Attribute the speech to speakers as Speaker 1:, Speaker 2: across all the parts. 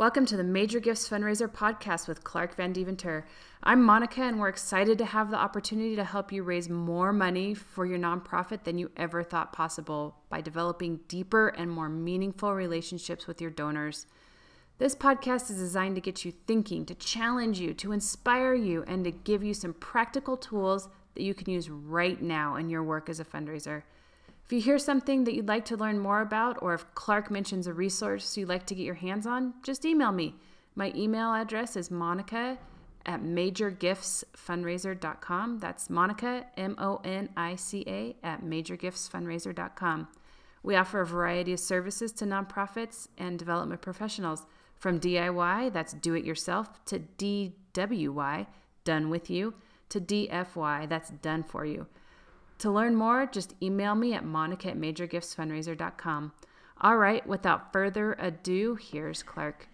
Speaker 1: Welcome to the Major Gifts Fundraiser podcast with Clark Van Deventer. I'm Monica, and we're excited to have the opportunity to help you raise more money for your nonprofit than you ever thought possible by developing deeper and more meaningful relationships with your donors. This podcast is designed to get you thinking, to challenge you, to inspire you, and to give you some practical tools that you can use right now in your work as a fundraiser. If you hear something that you'd like to learn more about, or if Clark mentions a resource you'd like to get your hands on, just email me. My email address is monica at majorgiftsfundraiser.com. That's Monica, M O N I C A, at majorgiftsfundraiser.com. We offer a variety of services to nonprofits and development professionals. From DIY, that's do it yourself, to DWY, done with you, to DFY, that's done for you. To learn more, just email me at monica at majorgiftsfundraiser.com. All right, without further ado, here's Clark.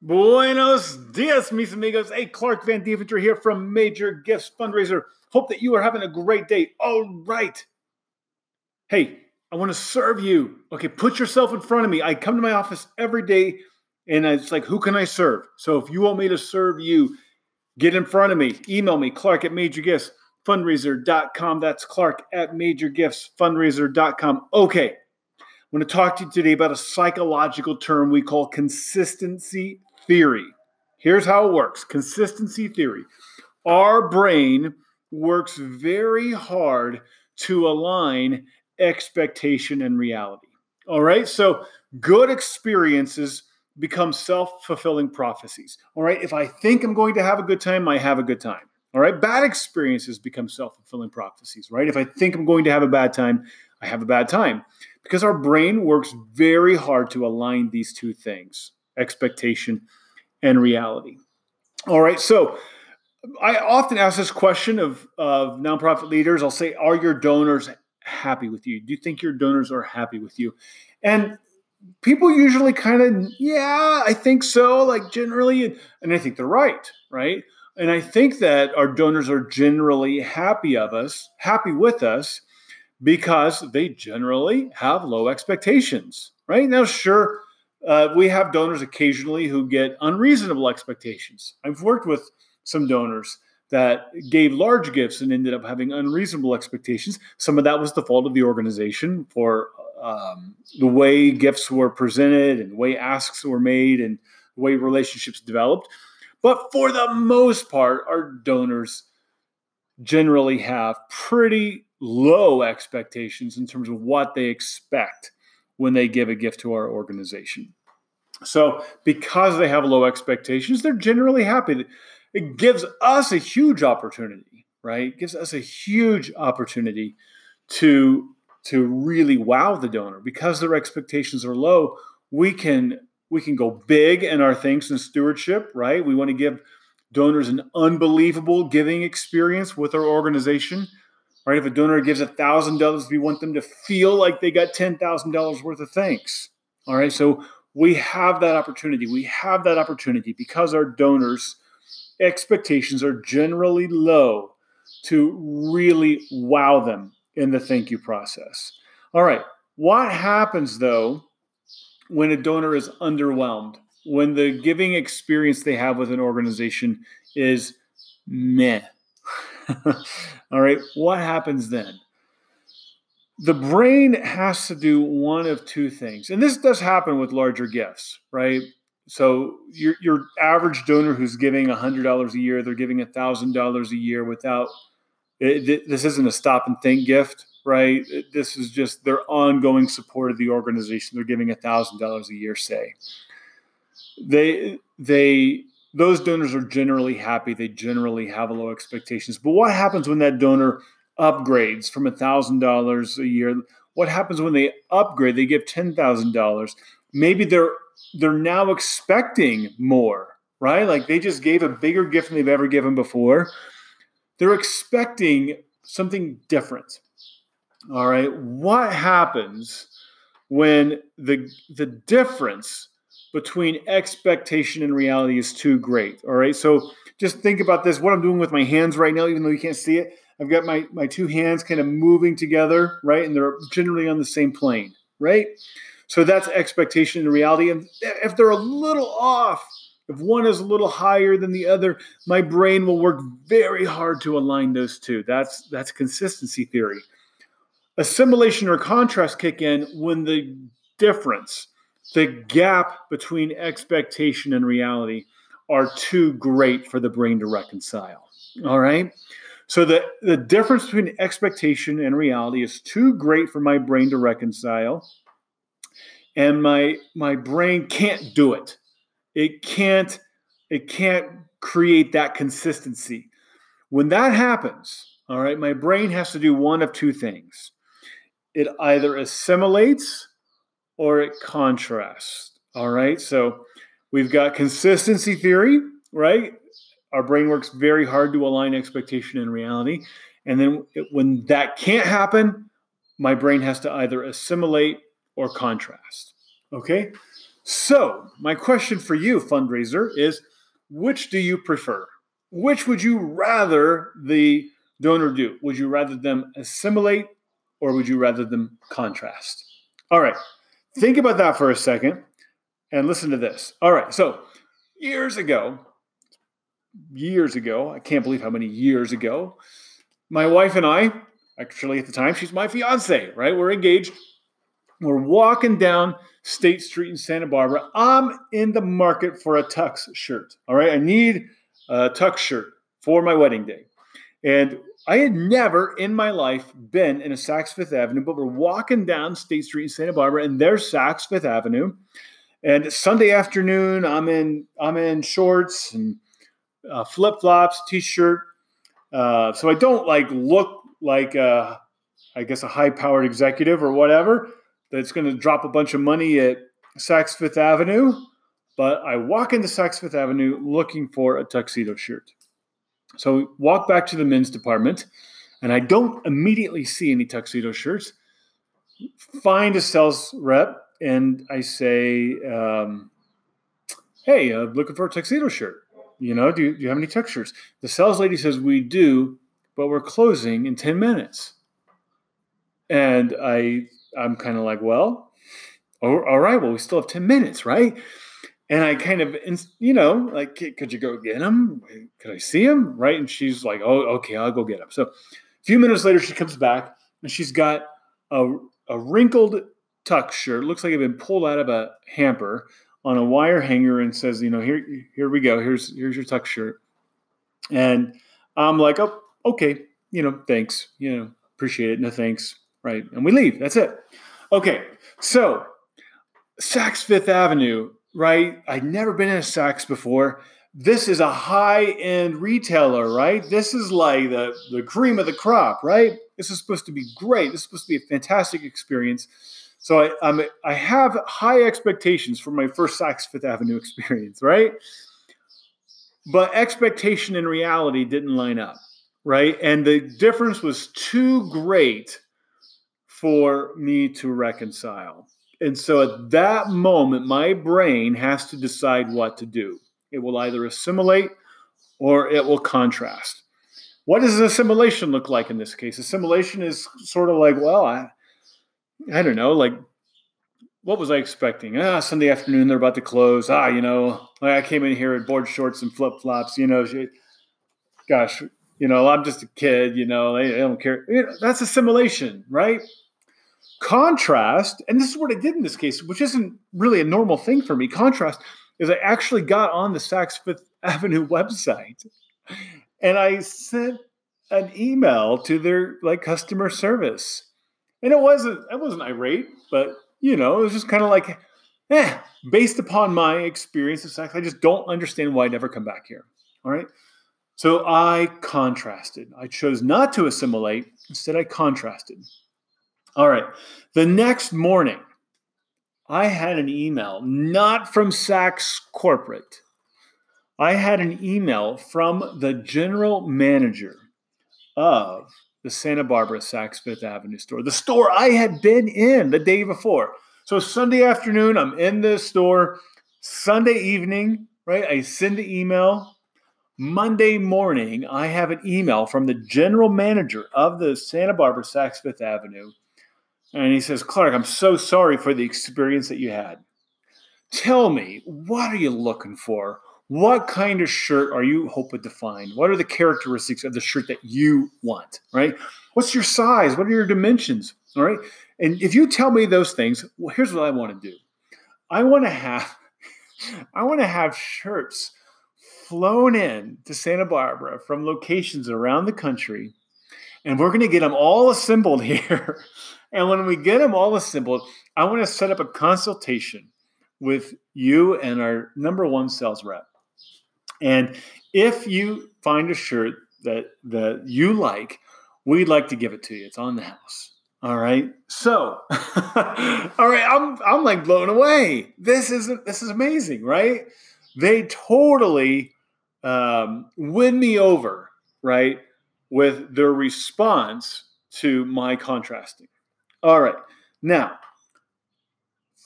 Speaker 2: Buenos dias, mis amigos. Hey, Clark Van Deventer here from Major Gifts Fundraiser. Hope that you are having a great day. All right. Hey, I want to serve you. Okay, put yourself in front of me. I come to my office every day and it's like, who can I serve? So if you want me to serve you, get in front of me. Email me, clark at majorgiftsfundraiser.com. That's clark at majorgiftsfundraiser.com. Okay, I want to talk to you today about a psychological term we call consistency theory. Here's how it works consistency theory. Our brain works very hard to align expectation and reality. All right. So good experiences become self fulfilling prophecies. All right. If I think I'm going to have a good time, I have a good time. All right. Bad experiences become self fulfilling prophecies, right? If I think I'm going to have a bad time, I have a bad time because our brain works very hard to align these two things expectation and reality. All right. So, I often ask this question of, of nonprofit leaders. I'll say, Are your donors happy with you? Do you think your donors are happy with you? And people usually kind of, yeah, I think so, like generally. And I think they're right, right? And I think that our donors are generally happy of us, happy with us, because they generally have low expectations, right? Now, sure, uh, we have donors occasionally who get unreasonable expectations. I've worked with some donors that gave large gifts and ended up having unreasonable expectations. Some of that was the fault of the organization for um, the way gifts were presented and the way asks were made and the way relationships developed. But for the most part, our donors generally have pretty low expectations in terms of what they expect when they give a gift to our organization. So, because they have low expectations, they're generally happy it gives us a huge opportunity, right? It gives us a huge opportunity to to really wow the donor because their expectations are low. We can we can go big in our thanks and stewardship, right? We want to give donors an unbelievable giving experience with our organization. Right? If a donor gives a thousand dollars, we want them to feel like they got ten thousand dollars worth of thanks. All right. So we have that opportunity. We have that opportunity because our donors expectations are generally low to really wow them in the thank you process. All right. What happens though when a donor is underwhelmed? When the giving experience they have with an organization is meh. All right. What happens then? The brain has to do one of two things. And this does happen with larger gifts, right? So your your average donor who's giving hundred dollars a year, they're giving thousand dollars a year without. It, this isn't a stop and think gift, right? This is just their ongoing support of the organization. They're giving thousand dollars a year, say. They they those donors are generally happy. They generally have low expectations. But what happens when that donor upgrades from thousand dollars a year? What happens when they upgrade? They give ten thousand dollars. Maybe they're they're now expecting more, right? Like they just gave a bigger gift than they've ever given before. They're expecting something different. All right. What happens when the the difference between expectation and reality is too great? All right. So just think about this. What I'm doing with my hands right now, even though you can't see it, I've got my, my two hands kind of moving together, right? And they're generally on the same plane, right? So that's expectation and reality. And if they're a little off, if one is a little higher than the other, my brain will work very hard to align those two. That's that's consistency theory. Assimilation or contrast kick in when the difference, the gap between expectation and reality are too great for the brain to reconcile. Hmm. All right? So the, the difference between expectation and reality is too great for my brain to reconcile and my my brain can't do it it can't it can't create that consistency when that happens all right my brain has to do one of two things it either assimilates or it contrasts all right so we've got consistency theory right our brain works very hard to align expectation and reality and then it, when that can't happen my brain has to either assimilate or contrast. Okay? So, my question for you, fundraiser, is which do you prefer? Which would you rather the donor do? Would you rather them assimilate or would you rather them contrast? All right, think about that for a second and listen to this. All right, so years ago, years ago, I can't believe how many years ago, my wife and I, actually at the time, she's my fiance, right? We're engaged. We're walking down State Street in Santa Barbara. I'm in the market for a tux shirt. All right. I need a tux shirt for my wedding day. And I had never in my life been in a Saks Fifth Avenue, but we're walking down State Street in Santa Barbara, and there's Saks Fifth Avenue. And Sunday afternoon, I'm in I'm in shorts and uh, flip flops, t-shirt. Uh, so I don't like look like a, I guess a high powered executive or whatever that's going to drop a bunch of money at Saks Fifth Avenue, but I walk into Saks Fifth Avenue looking for a tuxedo shirt. So we walk back to the men's department, and I don't immediately see any tuxedo shirts. Find a sales rep, and I say, um, "Hey, I'm looking for a tuxedo shirt. You know, do you, do you have any tux shirts?" The sales lady says, "We do, but we're closing in ten minutes." And I I'm kind of like, well, all right, well, we still have 10 minutes, right? And I kind of, you know, like, could you go get him? Could I see him? Right. And she's like, oh, okay, I'll go get him. So a few minutes later, she comes back and she's got a, a wrinkled tuck shirt. Looks like it had been pulled out of a hamper on a wire hanger and says, you know, here, here we go. Here's, here's your tuck shirt. And I'm like, oh, okay, you know, thanks, you know, appreciate it. No thanks right? And we leave. That's it. Okay, so Saks Fifth Avenue, right? I'd never been in a Saks before. This is a high end retailer, right? This is like the, the cream of the crop, right? This is supposed to be great. This is supposed to be a fantastic experience. So I, I'm, I have high expectations for my first Saks Fifth Avenue experience, right? But expectation and reality didn't line up, right? And the difference was too great for me to reconcile. And so at that moment, my brain has to decide what to do. It will either assimilate or it will contrast. What does assimilation look like in this case? Assimilation is sort of like, well, I, I don't know, like, what was I expecting? Ah, Sunday afternoon, they're about to close. Ah, you know, I came in here in board shorts and flip flops. You know, gosh, you know, I'm just a kid. You know, I, I don't care. You know, that's assimilation, right? Contrast, and this is what I did in this case, which isn't really a normal thing for me. Contrast is I actually got on the Saks Fifth Avenue website and I sent an email to their like customer service. And it wasn't I wasn't irate, but you know, it was just kind of like, eh, based upon my experience of Saks, I just don't understand why I never come back here. All right. So I contrasted. I chose not to assimilate. Instead, I contrasted. All right. The next morning, I had an email, not from Saks Corporate. I had an email from the general manager of the Santa Barbara Saks Fifth Avenue store, the store I had been in the day before. So Sunday afternoon, I'm in the store. Sunday evening, right? I send the email. Monday morning, I have an email from the general manager of the Santa Barbara Saks Fifth Avenue. And he says, Clark, I'm so sorry for the experience that you had. Tell me, what are you looking for? What kind of shirt are you hoping to find? What are the characteristics of the shirt that you want, right? What's your size? What are your dimensions? All right. And if you tell me those things, well, here's what I want to do. I want to have I want to have shirts flown in to Santa Barbara from locations around the country, and we're going to get them all assembled here. And when we get them all assembled, I want to set up a consultation with you and our number one sales rep. And if you find a shirt that that you like, we'd like to give it to you. It's on the house. All right. So, all right, I'm I'm like blown away. This is this is amazing, right? They totally um, win me over, right, with their response to my contrasting. All right. Now,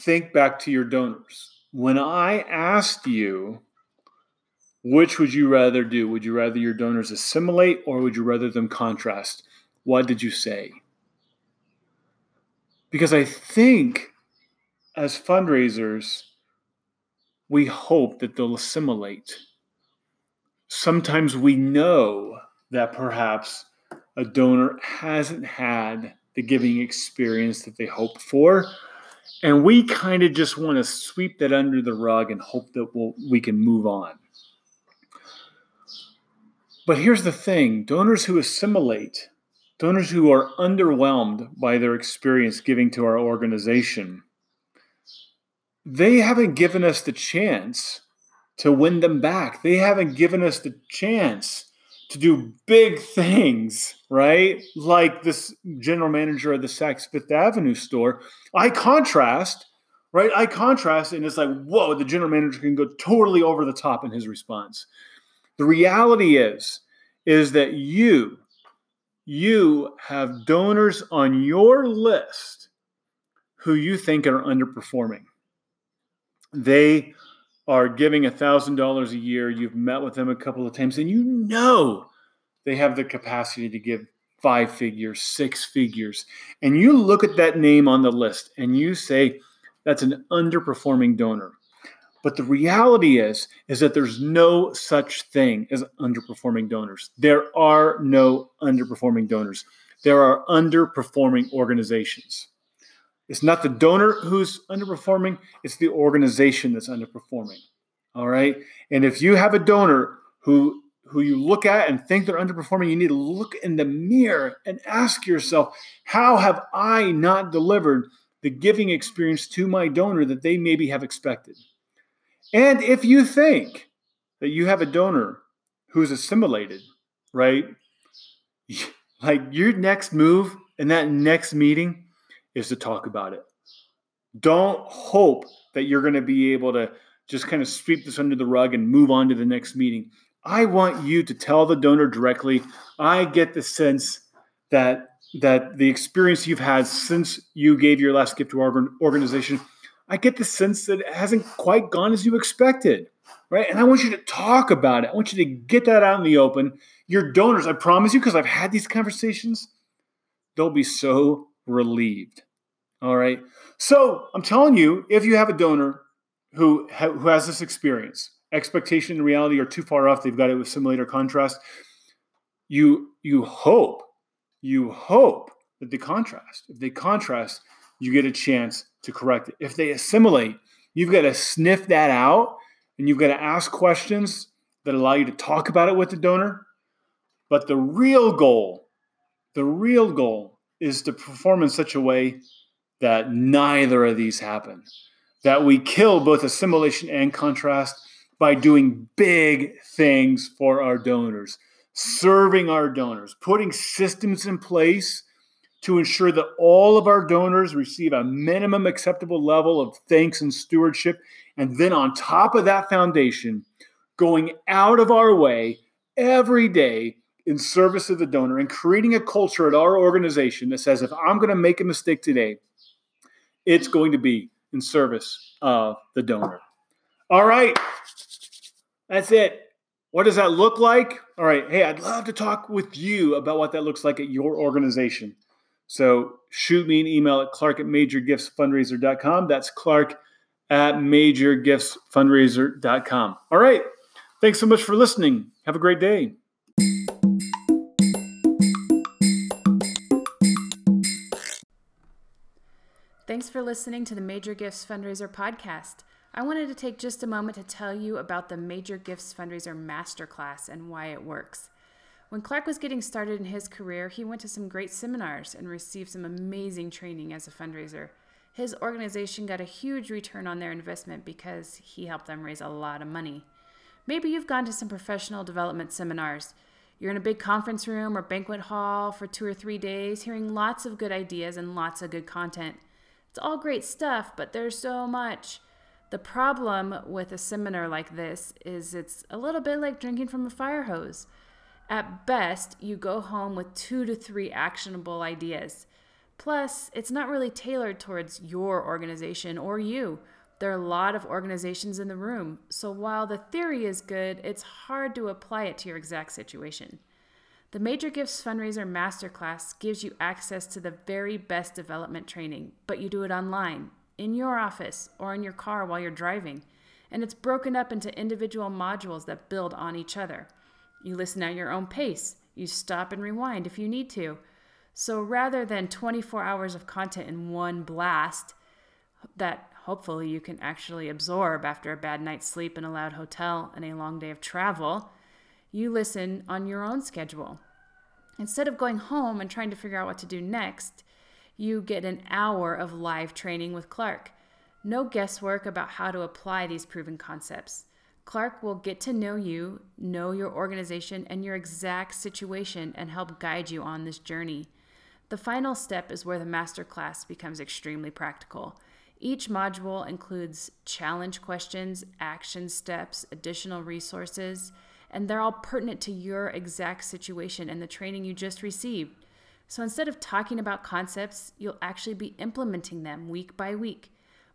Speaker 2: think back to your donors. When I asked you, which would you rather do? Would you rather your donors assimilate or would you rather them contrast? What did you say? Because I think as fundraisers, we hope that they'll assimilate. Sometimes we know that perhaps a donor hasn't had the giving experience that they hope for. And we kind of just want to sweep that under the rug and hope that we'll, we can move on. But here's the thing donors who assimilate donors who are underwhelmed by their experience giving to our organization, they haven't given us the chance to win them back. They haven't given us the chance to do big things, right? Like this general manager of the Saks Fifth Avenue store. I contrast, right? I contrast, and it's like, whoa, the general manager can go totally over the top in his response. The reality is, is that you you have donors on your list who you think are underperforming. They are giving $1,000 a year. You've met with them a couple of times, and you know they have the capacity to give five figures, six figures. And you look at that name on the list and you say, that's an underperforming donor. But the reality is, is that there's no such thing as underperforming donors. There are no underperforming donors. There are underperforming organizations. It's not the donor who's underperforming, it's the organization that's underperforming. All right. And if you have a donor who who you look at and think they're underperforming, you need to look in the mirror and ask yourself, how have I not delivered the giving experience to my donor that they maybe have expected? And if you think that you have a donor who's assimilated, right? Like your next move in that next meeting is to talk about it. Don't hope that you're going to be able to just kind of sweep this under the rug and move on to the next meeting. I want you to tell the donor directly. I get the sense that that the experience you've had since you gave your last gift to our organization I get the sense that it hasn't quite gone as you expected, right? And I want you to talk about it. I want you to get that out in the open. Your donors, I promise you, because I've had these conversations, they'll be so relieved. All right. So I'm telling you, if you have a donor who ha- who has this experience, expectation and reality are too far off. They've got it with simulator contrast. You you hope, you hope that they contrast. If they contrast, you get a chance to correct it. If they assimilate, you've got to sniff that out and you've got to ask questions that allow you to talk about it with the donor. But the real goal, the real goal is to perform in such a way that neither of these happen. That we kill both assimilation and contrast by doing big things for our donors, serving our donors, putting systems in place to ensure that all of our donors receive a minimum acceptable level of thanks and stewardship. And then on top of that foundation, going out of our way every day in service of the donor and creating a culture at our organization that says, if I'm going to make a mistake today, it's going to be in service of the donor. All right. That's it. What does that look like? All right. Hey, I'd love to talk with you about what that looks like at your organization. So shoot me an email at clark at majorgiftsfundraiser.com. That's clark at majorgiftsfundraiser.com. All right. Thanks so much for listening. Have a great day.
Speaker 1: Thanks for listening to the Major Gifts Fundraiser podcast. I wanted to take just a moment to tell you about the Major Gifts Fundraiser Masterclass and why it works. When Clark was getting started in his career, he went to some great seminars and received some amazing training as a fundraiser. His organization got a huge return on their investment because he helped them raise a lot of money. Maybe you've gone to some professional development seminars. You're in a big conference room or banquet hall for two or three days, hearing lots of good ideas and lots of good content. It's all great stuff, but there's so much. The problem with a seminar like this is it's a little bit like drinking from a fire hose. At best, you go home with two to three actionable ideas. Plus, it's not really tailored towards your organization or you. There are a lot of organizations in the room, so while the theory is good, it's hard to apply it to your exact situation. The Major Gifts Fundraiser Masterclass gives you access to the very best development training, but you do it online in your office or in your car while you're driving, and it's broken up into individual modules that build on each other. You listen at your own pace, you stop and rewind if you need to. So rather than 24 hours of content in one blast that hopefully you can actually absorb after a bad night's sleep in a loud hotel and a long day of travel, you listen on your own schedule. Instead of going home and trying to figure out what to do next, you get an hour of live training with Clark. No guesswork about how to apply these proven concepts. Clark will get to know you, know your organization, and your exact situation and help guide you on this journey. The final step is where the masterclass becomes extremely practical. Each module includes challenge questions, action steps, additional resources, and they're all pertinent to your exact situation and the training you just received. So instead of talking about concepts, you'll actually be implementing them week by week.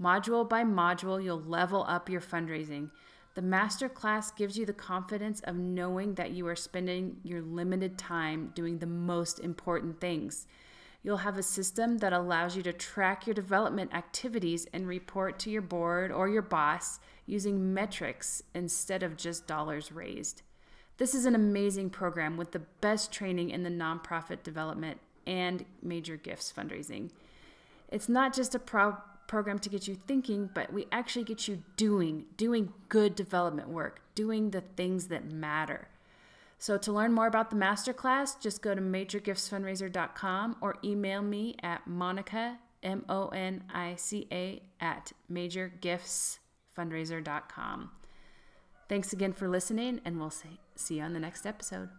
Speaker 1: Module by module, you'll level up your fundraising. The masterclass gives you the confidence of knowing that you are spending your limited time doing the most important things. You'll have a system that allows you to track your development activities and report to your board or your boss using metrics instead of just dollars raised. This is an amazing program with the best training in the nonprofit development and major gifts fundraising. It's not just a pro- program to get you thinking, but we actually get you doing, doing good development work, doing the things that matter. So to learn more about the masterclass, just go to majorgiftsfundraiser.com or email me at Monica, M O N I C A, at majorgiftsfundraiser.com. Thanks again for listening, and we'll see you on the next episode.